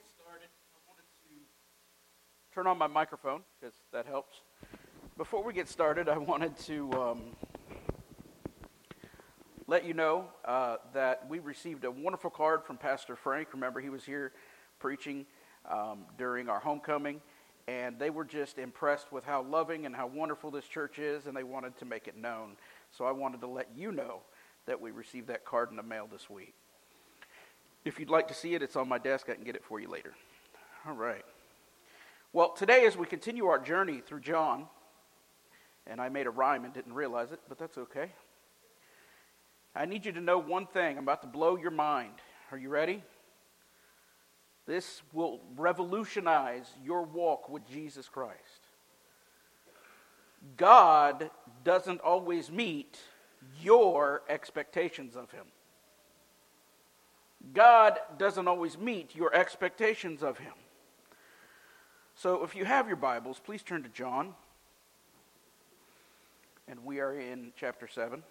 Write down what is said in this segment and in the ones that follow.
get started, I wanted to turn on my microphone because that helps. Before we get started, I wanted to um, let you know uh, that we received a wonderful card from Pastor Frank. Remember, he was here preaching um, during our homecoming, and they were just impressed with how loving and how wonderful this church is, and they wanted to make it known. So I wanted to let you know that we received that card in the mail this week. If you'd like to see it, it's on my desk. I can get it for you later. All right. Well, today, as we continue our journey through John, and I made a rhyme and didn't realize it, but that's okay. I need you to know one thing. I'm about to blow your mind. Are you ready? This will revolutionize your walk with Jesus Christ. God doesn't always meet your expectations of Him. God doesn't always meet your expectations of Him. So if you have your Bibles, please turn to John. And we are in chapter 7.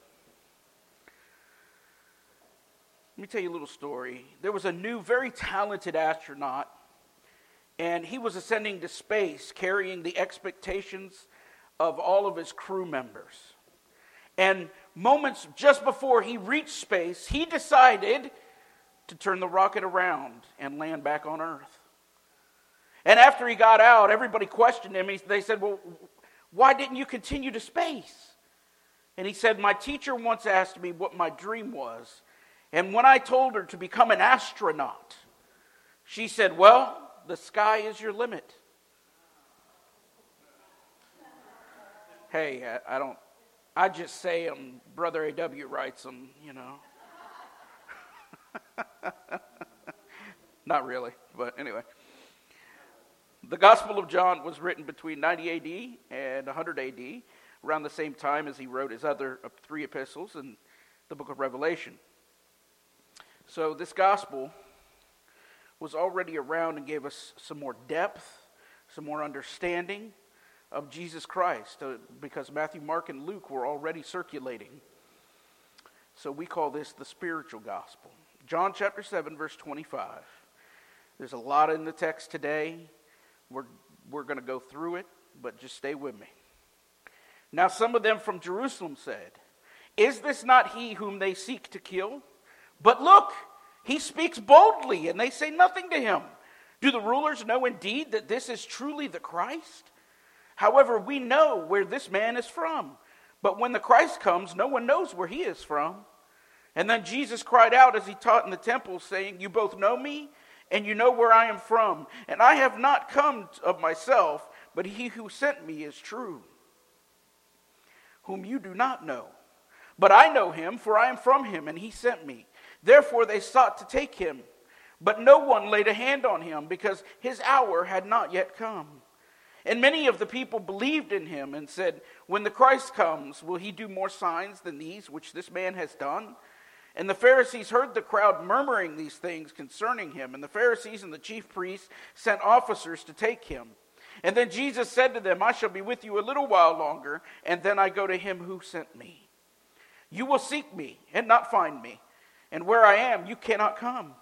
Let me tell you a little story. There was a new, very talented astronaut, and he was ascending to space carrying the expectations of all of his crew members. And moments just before he reached space, he decided to turn the rocket around and land back on Earth. And after he got out, everybody questioned him. They said, Well, why didn't you continue to space? And he said, My teacher once asked me what my dream was. And when I told her to become an astronaut, she said, Well, the sky is your limit. Hey, I, I don't, I just say them, Brother A.W. writes them, you know. Not really, but anyway. The Gospel of John was written between 90 AD and 100 AD, around the same time as he wrote his other uh, three epistles and the book of Revelation. So, this Gospel was already around and gave us some more depth, some more understanding of Jesus Christ, uh, because Matthew, Mark, and Luke were already circulating. So, we call this the spiritual gospel. John chapter 7, verse 25. There's a lot in the text today. We're, we're going to go through it, but just stay with me. Now, some of them from Jerusalem said, Is this not he whom they seek to kill? But look, he speaks boldly, and they say nothing to him. Do the rulers know indeed that this is truly the Christ? However, we know where this man is from. But when the Christ comes, no one knows where he is from. And then Jesus cried out as he taught in the temple, saying, You both know me, and you know where I am from. And I have not come of myself, but he who sent me is true, whom you do not know. But I know him, for I am from him, and he sent me. Therefore they sought to take him. But no one laid a hand on him, because his hour had not yet come. And many of the people believed in him and said, When the Christ comes, will he do more signs than these which this man has done? And the Pharisees heard the crowd murmuring these things concerning him. And the Pharisees and the chief priests sent officers to take him. And then Jesus said to them, I shall be with you a little while longer, and then I go to him who sent me. You will seek me and not find me, and where I am, you cannot come.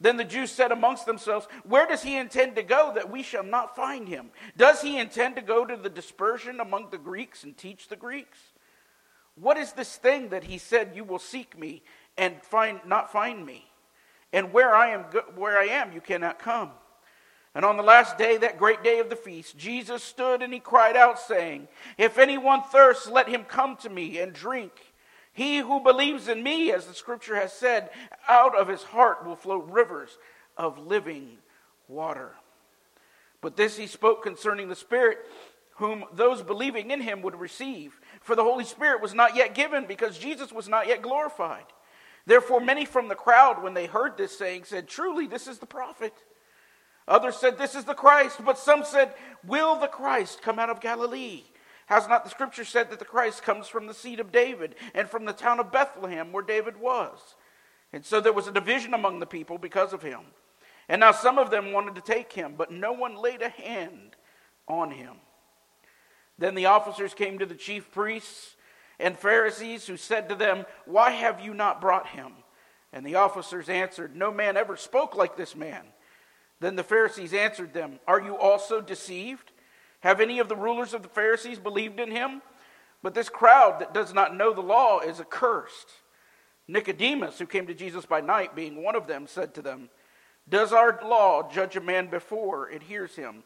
Then the Jews said amongst themselves, Where does he intend to go that we shall not find him? Does he intend to go to the dispersion among the Greeks and teach the Greeks? What is this thing that he said, You will seek me and find, not find me? And where I, am, where I am, you cannot come. And on the last day, that great day of the feast, Jesus stood and he cried out, saying, If anyone thirsts, let him come to me and drink. He who believes in me, as the scripture has said, out of his heart will flow rivers of living water. But this he spoke concerning the Spirit, whom those believing in him would receive. For the Holy Spirit was not yet given because Jesus was not yet glorified. Therefore, many from the crowd, when they heard this saying, said, Truly, this is the prophet. Others said, This is the Christ. But some said, Will the Christ come out of Galilee? Has not the scripture said that the Christ comes from the seed of David and from the town of Bethlehem where David was? And so there was a division among the people because of him. And now some of them wanted to take him, but no one laid a hand on him. Then the officers came to the chief priests and Pharisees, who said to them, Why have you not brought him? And the officers answered, No man ever spoke like this man. Then the Pharisees answered them, Are you also deceived? Have any of the rulers of the Pharisees believed in him? But this crowd that does not know the law is accursed. Nicodemus, who came to Jesus by night, being one of them, said to them, Does our law judge a man before it hears him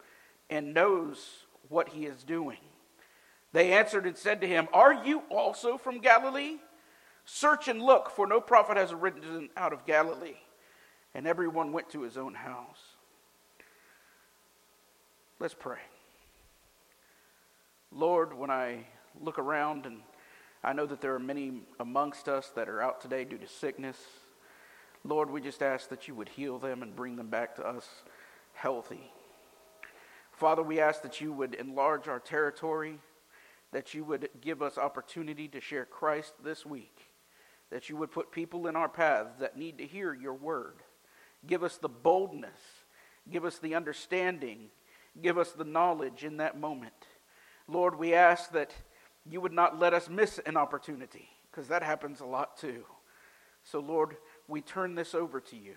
and knows what he is doing? They answered and said to him, Are you also from Galilee? Search and look, for no prophet has arisen out of Galilee. And everyone went to his own house. Let's pray. Lord, when I look around and I know that there are many amongst us that are out today due to sickness, Lord, we just ask that you would heal them and bring them back to us healthy. Father, we ask that you would enlarge our territory, that you would give us opportunity to share Christ this week, that you would put people in our paths that need to hear your word. Give us the boldness, give us the understanding, give us the knowledge in that moment. Lord, we ask that you would not let us miss an opportunity, because that happens a lot too. So, Lord, we turn this over to you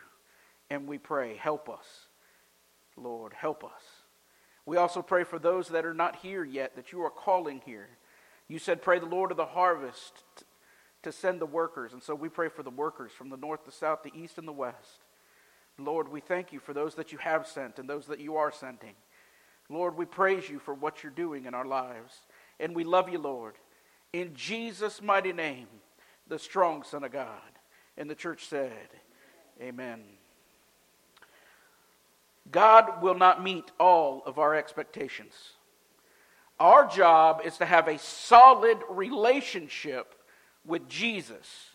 and we pray, help us. Lord, help us. We also pray for those that are not here yet, that you are calling here. You said, Pray the Lord of the harvest to send the workers. And so we pray for the workers from the north, the south, the east, and the west. Lord, we thank you for those that you have sent and those that you are sending. Lord, we praise you for what you're doing in our lives. And we love you, Lord. In Jesus' mighty name, the strong Son of God. And the church said, Amen. God will not meet all of our expectations. Our job is to have a solid relationship with Jesus,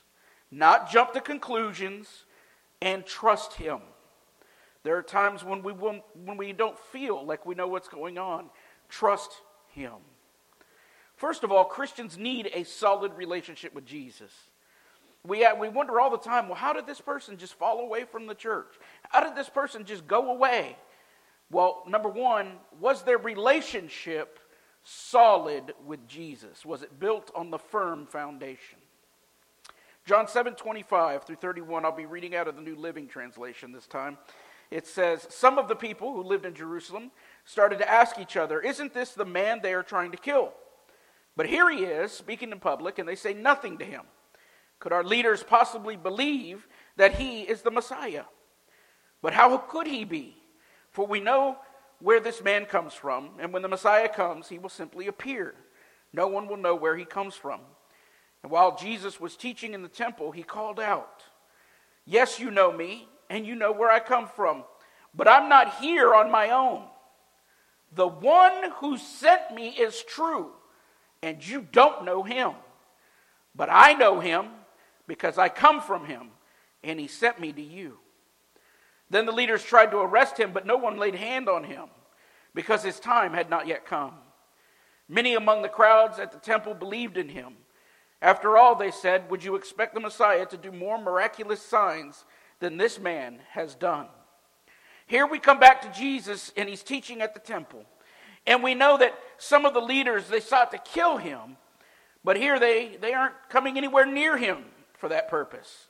not jump to conclusions and trust Him. There are times when we, will, when we don't feel like we know what's going on. Trust Him. First of all, Christians need a solid relationship with Jesus. We, uh, we wonder all the time well, how did this person just fall away from the church? How did this person just go away? Well, number one, was their relationship solid with Jesus? Was it built on the firm foundation? John 7 25 through 31, I'll be reading out of the New Living Translation this time it says, Some of the people who lived in Jerusalem started to ask each other, Isn't this the man they are trying to kill? But here he is, speaking in public, and they say nothing to him. Could our leaders possibly believe that he is the Messiah? But how could he be? For we know where this man comes from, and when the Messiah comes, he will simply appear. No one will know where he comes from. And while Jesus was teaching in the temple, he called out, Yes, you know me and you know where I come from. But I'm not here on my own. The one who sent me is true, and you don't know him. But I know him because I come from him, and he sent me to you. Then the leaders tried to arrest him, but no one laid hand on him because his time had not yet come. Many among the crowds at the temple believed in him. After all, they said, Would you expect the Messiah to do more miraculous signs than this man has done. Here we come back to Jesus, and he's teaching at the temple. And we know that some of the leaders, they sought to kill him, but here they, they aren't coming anywhere near him for that purpose.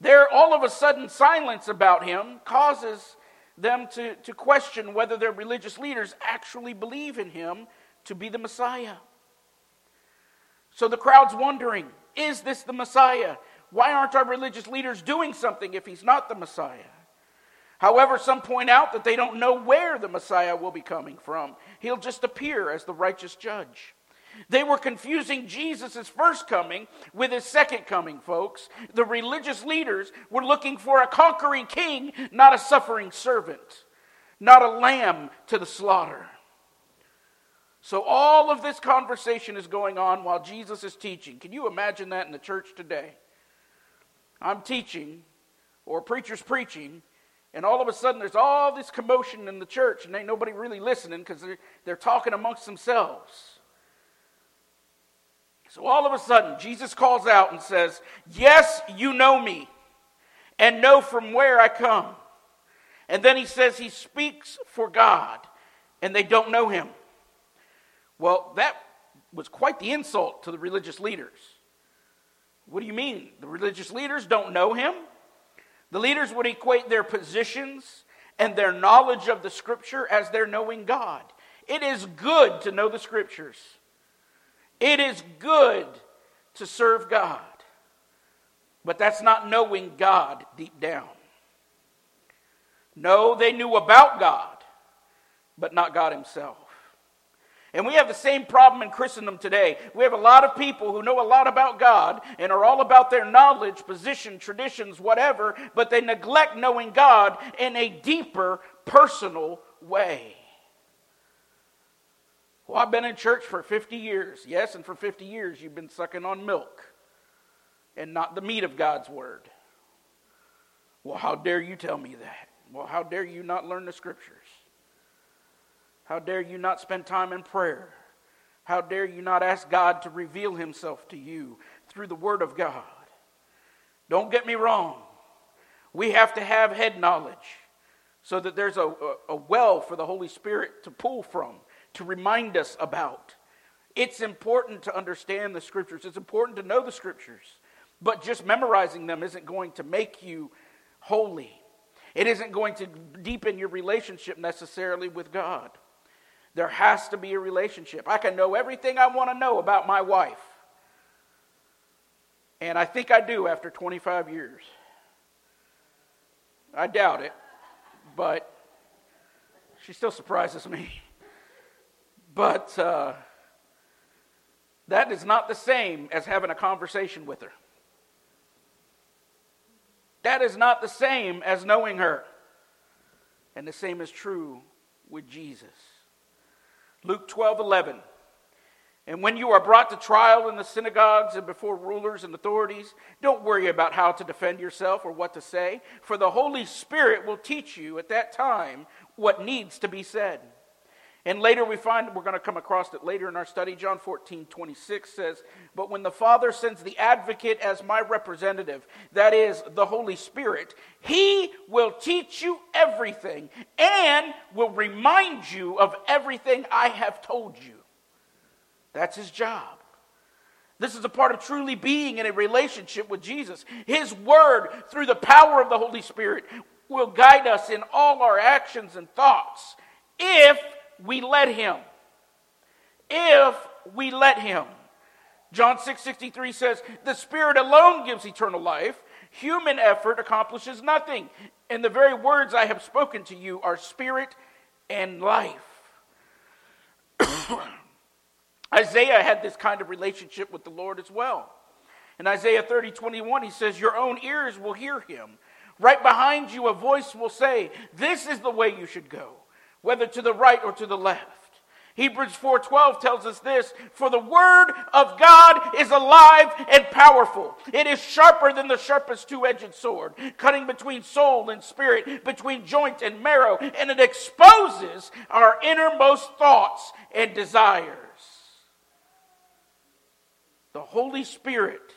There, all of a sudden, silence about him causes them to, to question whether their religious leaders actually believe in him to be the Messiah. So the crowd's wondering is this the Messiah? Why aren't our religious leaders doing something if he's not the Messiah? However, some point out that they don't know where the Messiah will be coming from. He'll just appear as the righteous judge. They were confusing Jesus' first coming with his second coming, folks. The religious leaders were looking for a conquering king, not a suffering servant, not a lamb to the slaughter. So, all of this conversation is going on while Jesus is teaching. Can you imagine that in the church today? I'm teaching, or preacher's preaching, and all of a sudden there's all this commotion in the church, and ain't nobody really listening because they're, they're talking amongst themselves. So all of a sudden, Jesus calls out and says, Yes, you know me, and know from where I come. And then he says he speaks for God, and they don't know him. Well, that was quite the insult to the religious leaders. What do you mean? The religious leaders don't know him? The leaders would equate their positions and their knowledge of the Scripture as their knowing God. It is good to know the Scriptures. It is good to serve God. But that's not knowing God deep down. No, they knew about God, but not God Himself. And we have the same problem in Christendom today. We have a lot of people who know a lot about God and are all about their knowledge, position, traditions, whatever, but they neglect knowing God in a deeper, personal way. Well, I've been in church for 50 years. Yes, and for 50 years you've been sucking on milk and not the meat of God's word. Well, how dare you tell me that? Well, how dare you not learn the scriptures? How dare you not spend time in prayer? How dare you not ask God to reveal himself to you through the word of God? Don't get me wrong. We have to have head knowledge so that there's a, a, a well for the Holy Spirit to pull from to remind us about. It's important to understand the scriptures, it's important to know the scriptures, but just memorizing them isn't going to make you holy. It isn't going to deepen your relationship necessarily with God. There has to be a relationship. I can know everything I want to know about my wife. And I think I do after 25 years. I doubt it, but she still surprises me. But uh, that is not the same as having a conversation with her. That is not the same as knowing her. And the same is true with Jesus. Luke 12 11. And when you are brought to trial in the synagogues and before rulers and authorities, don't worry about how to defend yourself or what to say, for the Holy Spirit will teach you at that time what needs to be said. And later we find, we're going to come across it later in our study. John 14, 26 says, But when the Father sends the advocate as my representative, that is the Holy Spirit, he will teach you everything and will remind you of everything I have told you. That's his job. This is a part of truly being in a relationship with Jesus. His word, through the power of the Holy Spirit, will guide us in all our actions and thoughts if we let him. If we let him. John 6 63 says, The Spirit alone gives eternal life. Human effort accomplishes nothing. And the very words I have spoken to you are spirit and life. Isaiah had this kind of relationship with the Lord as well. In Isaiah 30 21, he says, Your own ears will hear him. Right behind you, a voice will say, This is the way you should go whether to the right or to the left. Hebrews 4:12 tells us this, for the word of God is alive and powerful. It is sharper than the sharpest two-edged sword, cutting between soul and spirit, between joint and marrow, and it exposes our innermost thoughts and desires. The Holy Spirit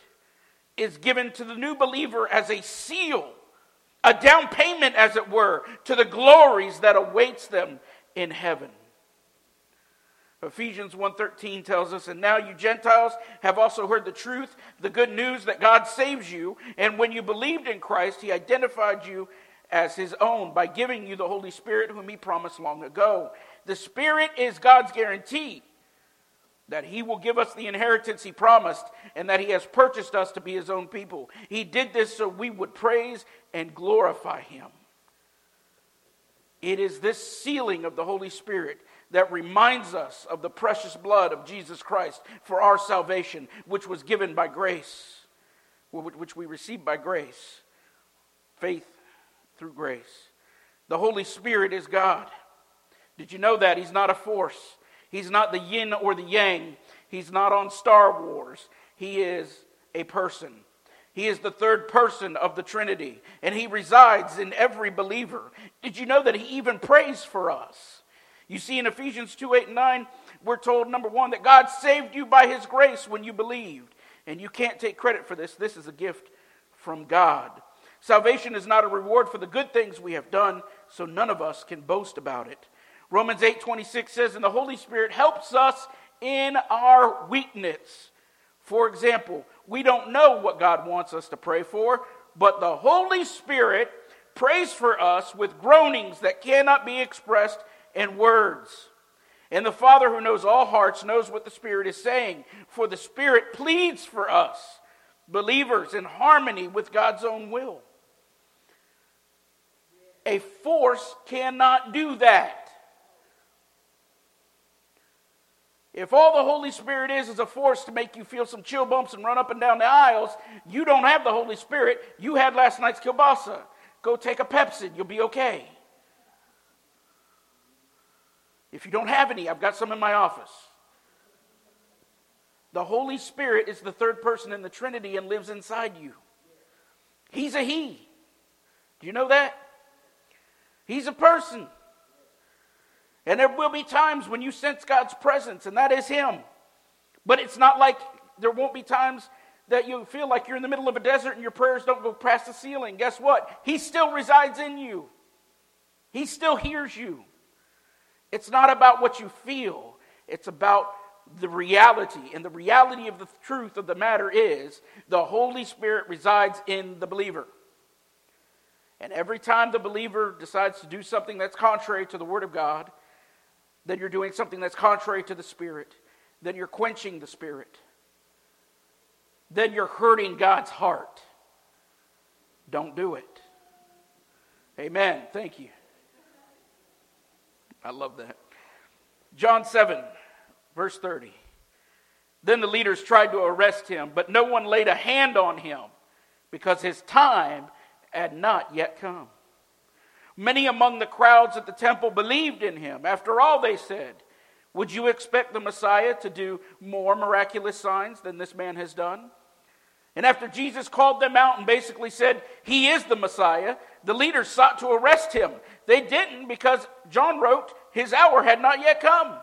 is given to the new believer as a seal a down payment, as it were, to the glories that awaits them in heaven. Ephesians 1:13 tells us, "And now you Gentiles have also heard the truth, the good news that God saves you, and when you believed in Christ, he identified you as his own by giving you the Holy Spirit whom he promised long ago. The Spirit is God's guarantee that he will give us the inheritance he promised and that he has purchased us to be his own people. He did this so we would praise and glorify him. It is this sealing of the Holy Spirit that reminds us of the precious blood of Jesus Christ for our salvation, which was given by grace, which we received by grace. Faith through grace. The Holy Spirit is God. Did you know that? He's not a force. He's not the yin or the yang. He's not on Star Wars. He is a person. He is the third person of the Trinity, and he resides in every believer. Did you know that he even prays for us? You see, in Ephesians 2 8 and 9, we're told, number one, that God saved you by his grace when you believed. And you can't take credit for this. This is a gift from God. Salvation is not a reward for the good things we have done, so none of us can boast about it. Romans 8 26 says, And the Holy Spirit helps us in our weakness. For example, we don't know what God wants us to pray for, but the Holy Spirit prays for us with groanings that cannot be expressed in words. And the Father who knows all hearts knows what the Spirit is saying, for the Spirit pleads for us, believers, in harmony with God's own will. A force cannot do that. If all the Holy Spirit is is a force to make you feel some chill bumps and run up and down the aisles, you don't have the Holy Spirit. You had last night's kielbasa. Go take a Pepsi. You'll be okay. If you don't have any, I've got some in my office. The Holy Spirit is the third person in the Trinity and lives inside you. He's a He. Do you know that? He's a person. And there will be times when you sense God's presence, and that is Him. But it's not like there won't be times that you feel like you're in the middle of a desert and your prayers don't go past the ceiling. Guess what? He still resides in you, He still hears you. It's not about what you feel, it's about the reality. And the reality of the truth of the matter is the Holy Spirit resides in the believer. And every time the believer decides to do something that's contrary to the Word of God, then you're doing something that's contrary to the Spirit. Then you're quenching the Spirit. Then you're hurting God's heart. Don't do it. Amen. Thank you. I love that. John 7, verse 30. Then the leaders tried to arrest him, but no one laid a hand on him because his time had not yet come. Many among the crowds at the temple believed in him. After all, they said, Would you expect the Messiah to do more miraculous signs than this man has done? And after Jesus called them out and basically said, He is the Messiah, the leaders sought to arrest him. They didn't because John wrote, His hour had not yet come.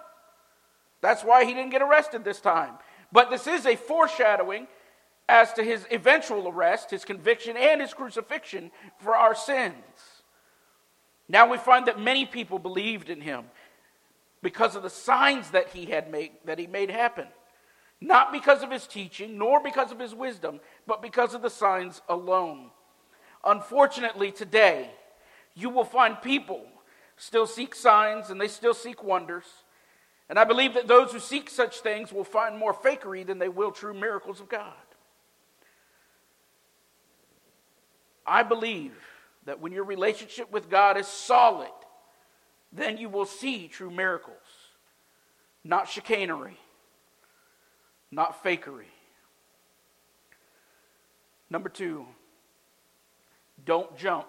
That's why he didn't get arrested this time. But this is a foreshadowing as to his eventual arrest, his conviction, and his crucifixion for our sins. Now we find that many people believed in him because of the signs that he had made that he made happen. Not because of his teaching, nor because of his wisdom, but because of the signs alone. Unfortunately, today, you will find people still seek signs and they still seek wonders. And I believe that those who seek such things will find more fakery than they will true miracles of God. I believe that when your relationship with God is solid, then you will see true miracles, not chicanery, not fakery. Number two, don't jump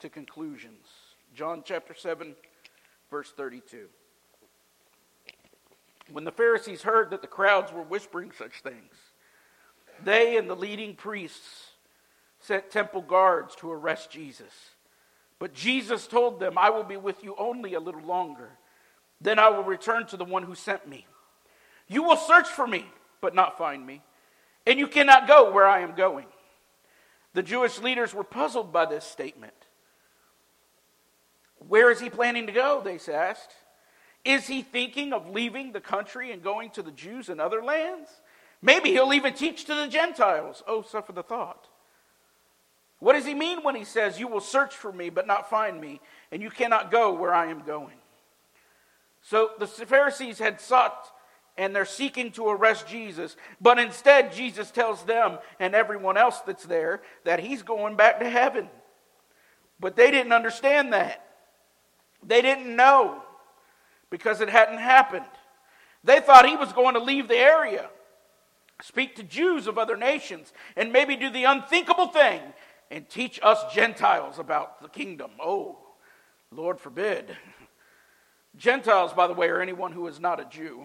to conclusions. John chapter 7, verse 32. When the Pharisees heard that the crowds were whispering such things, they and the leading priests sent temple guards to arrest Jesus. But Jesus told them, I will be with you only a little longer. Then I will return to the one who sent me. You will search for me, but not find me, and you cannot go where I am going. The Jewish leaders were puzzled by this statement. Where is he planning to go? They asked. Is he thinking of leaving the country and going to the Jews in other lands? Maybe he'll even teach to the Gentiles. Oh, suffer the thought. What does he mean when he says, You will search for me, but not find me, and you cannot go where I am going? So the Pharisees had sought and they're seeking to arrest Jesus, but instead, Jesus tells them and everyone else that's there that he's going back to heaven. But they didn't understand that. They didn't know because it hadn't happened. They thought he was going to leave the area, speak to Jews of other nations, and maybe do the unthinkable thing and teach us Gentiles about the kingdom. Oh, Lord forbid. Gentiles, by the way, are anyone who is not a Jew.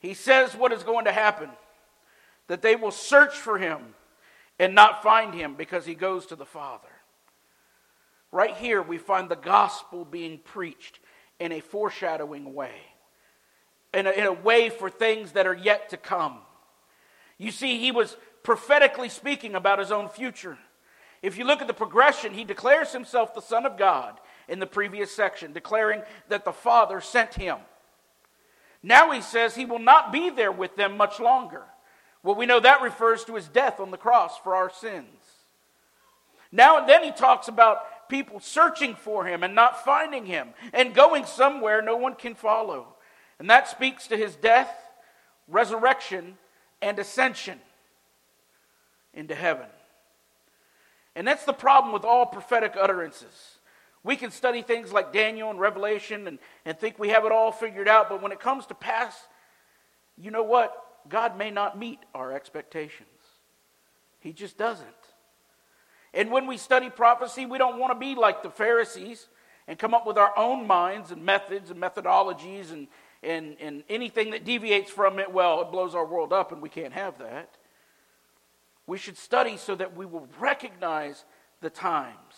He says what is going to happen that they will search for him and not find him because he goes to the Father. Right here, we find the gospel being preached in a foreshadowing way, in a, in a way for things that are yet to come. You see, he was prophetically speaking about his own future. If you look at the progression, he declares himself the Son of God in the previous section, declaring that the Father sent him. Now he says he will not be there with them much longer. Well, we know that refers to his death on the cross for our sins. Now and then he talks about people searching for him and not finding him and going somewhere no one can follow. And that speaks to his death, resurrection, and ascension into heaven. And that's the problem with all prophetic utterances. We can study things like Daniel and Revelation and, and think we have it all figured out, but when it comes to pass, you know what? God may not meet our expectations. He just doesn't. And when we study prophecy, we don't want to be like the Pharisees and come up with our own minds and methods and methodologies and, and, and anything that deviates from it, well, it blows our world up and we can't have that. We should study so that we will recognize the times,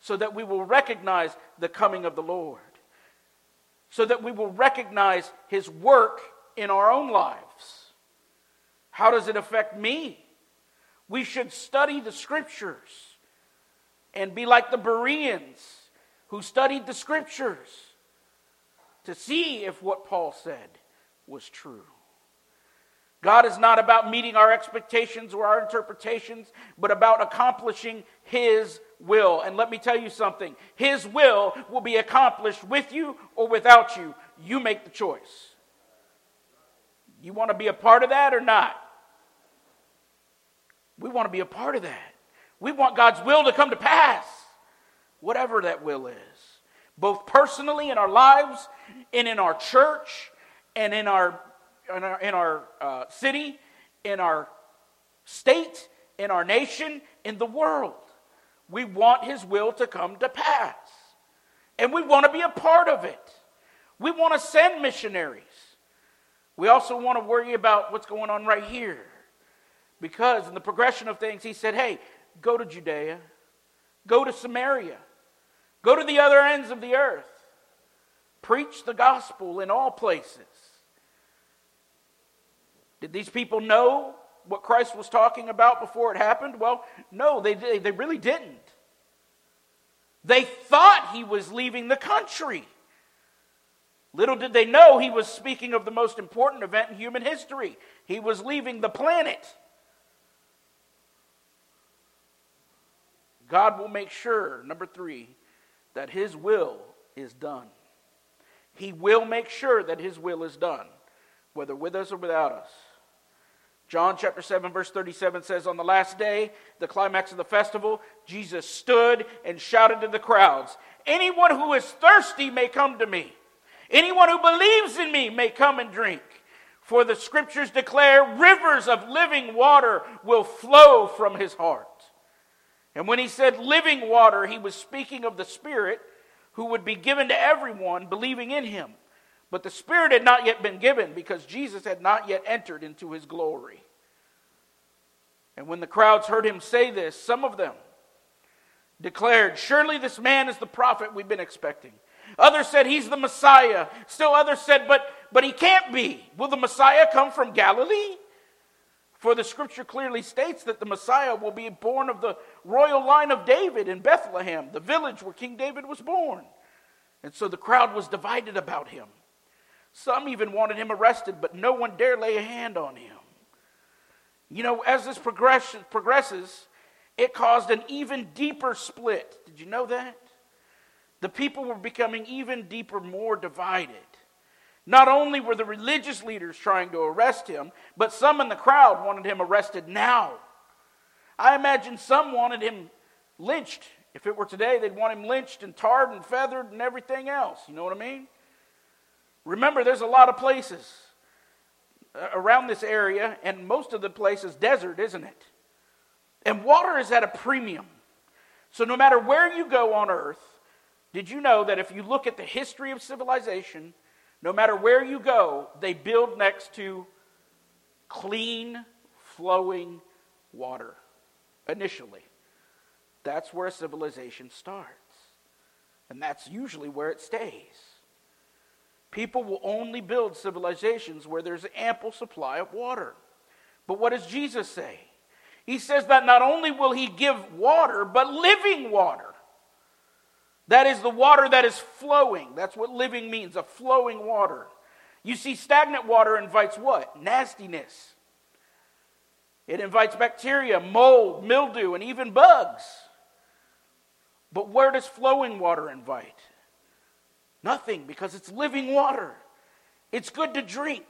so that we will recognize the coming of the Lord, so that we will recognize his work in our own lives. How does it affect me? We should study the scriptures and be like the Bereans who studied the scriptures to see if what Paul said was true. God is not about meeting our expectations or our interpretations, but about accomplishing His will. And let me tell you something His will will be accomplished with you or without you. You make the choice. You want to be a part of that or not? We want to be a part of that. We want God's will to come to pass, whatever that will is, both personally in our lives and in our church and in our in our, in our uh, city, in our state, in our nation, in the world. We want His will to come to pass. And we want to be a part of it. We want to send missionaries. We also want to worry about what's going on right here. Because in the progression of things, He said, hey, go to Judea, go to Samaria, go to the other ends of the earth, preach the gospel in all places. Did these people know what Christ was talking about before it happened? Well, no, they, they really didn't. They thought he was leaving the country. Little did they know he was speaking of the most important event in human history. He was leaving the planet. God will make sure, number three, that his will is done. He will make sure that his will is done, whether with us or without us. John chapter 7, verse 37 says, On the last day, the climax of the festival, Jesus stood and shouted to the crowds, Anyone who is thirsty may come to me. Anyone who believes in me may come and drink. For the scriptures declare rivers of living water will flow from his heart. And when he said living water, he was speaking of the Spirit who would be given to everyone believing in him. But the Spirit had not yet been given because Jesus had not yet entered into his glory. And when the crowds heard him say this, some of them declared, Surely this man is the prophet we've been expecting. Others said, He's the Messiah. Still others said, But, but he can't be. Will the Messiah come from Galilee? For the scripture clearly states that the Messiah will be born of the royal line of David in Bethlehem, the village where King David was born. And so the crowd was divided about him. Some even wanted him arrested, but no one dare lay a hand on him. You know, as this progression progresses, it caused an even deeper split. Did you know that? The people were becoming even deeper, more divided. Not only were the religious leaders trying to arrest him, but some in the crowd wanted him arrested now. I imagine some wanted him lynched. If it were today, they'd want him lynched and tarred and feathered and everything else. You know what I mean? Remember, there's a lot of places uh, around this area, and most of the place is desert, isn't it? And water is at a premium. So no matter where you go on earth, did you know that if you look at the history of civilization, no matter where you go, they build next to clean, flowing water initially? That's where civilization starts. And that's usually where it stays. People will only build civilizations where there's ample supply of water. But what does Jesus say? He says that not only will he give water, but living water. That is the water that is flowing. That's what living means, a flowing water. You see, stagnant water invites what? Nastiness. It invites bacteria, mold, mildew, and even bugs. But where does flowing water invite? Nothing, because it's living water. It's good to drink.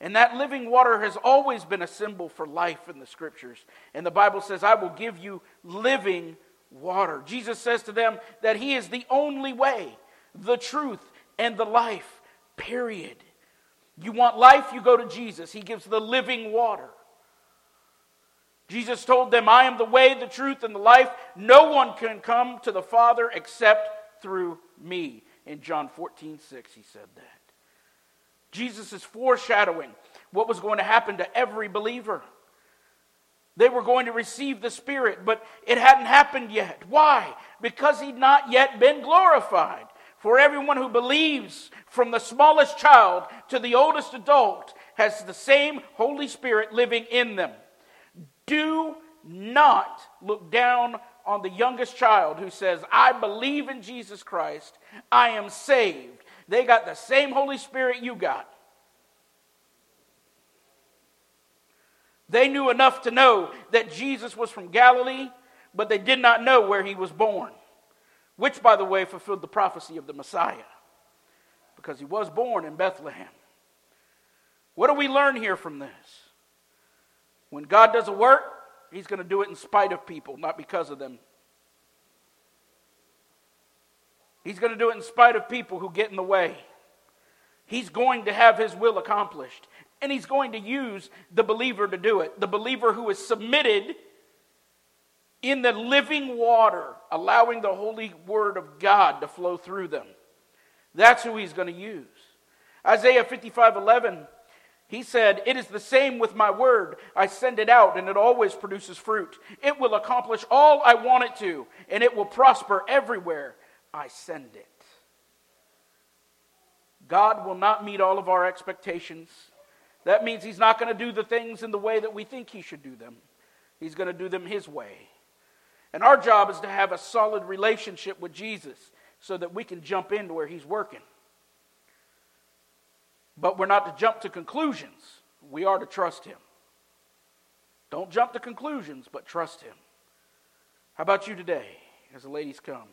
And that living water has always been a symbol for life in the scriptures. And the Bible says, I will give you living water. Jesus says to them that He is the only way, the truth, and the life, period. You want life, you go to Jesus. He gives the living water. Jesus told them, I am the way, the truth, and the life. No one can come to the Father except through me. In John 14, 6, he said that. Jesus is foreshadowing what was going to happen to every believer. They were going to receive the Spirit, but it hadn't happened yet. Why? Because he'd not yet been glorified. For everyone who believes, from the smallest child to the oldest adult, has the same Holy Spirit living in them. Do not look down on the youngest child who says, I believe in Jesus Christ, I am saved. They got the same Holy Spirit you got. They knew enough to know that Jesus was from Galilee, but they did not know where he was born, which, by the way, fulfilled the prophecy of the Messiah, because he was born in Bethlehem. What do we learn here from this? When God does a work, he's going to do it in spite of people, not because of them. He's going to do it in spite of people who get in the way. He's going to have his will accomplished. And he's going to use the believer to do it. The believer who is submitted in the living water, allowing the holy word of God to flow through them. That's who he's going to use. Isaiah 55 11, he said, It is the same with my word. I send it out, and it always produces fruit. It will accomplish all I want it to, and it will prosper everywhere I send it. God will not meet all of our expectations. That means He's not going to do the things in the way that we think He should do them. He's going to do them His way. And our job is to have a solid relationship with Jesus so that we can jump into where He's working. But we're not to jump to conclusions, we are to trust Him. Don't jump to conclusions, but trust Him. How about you today as the ladies come?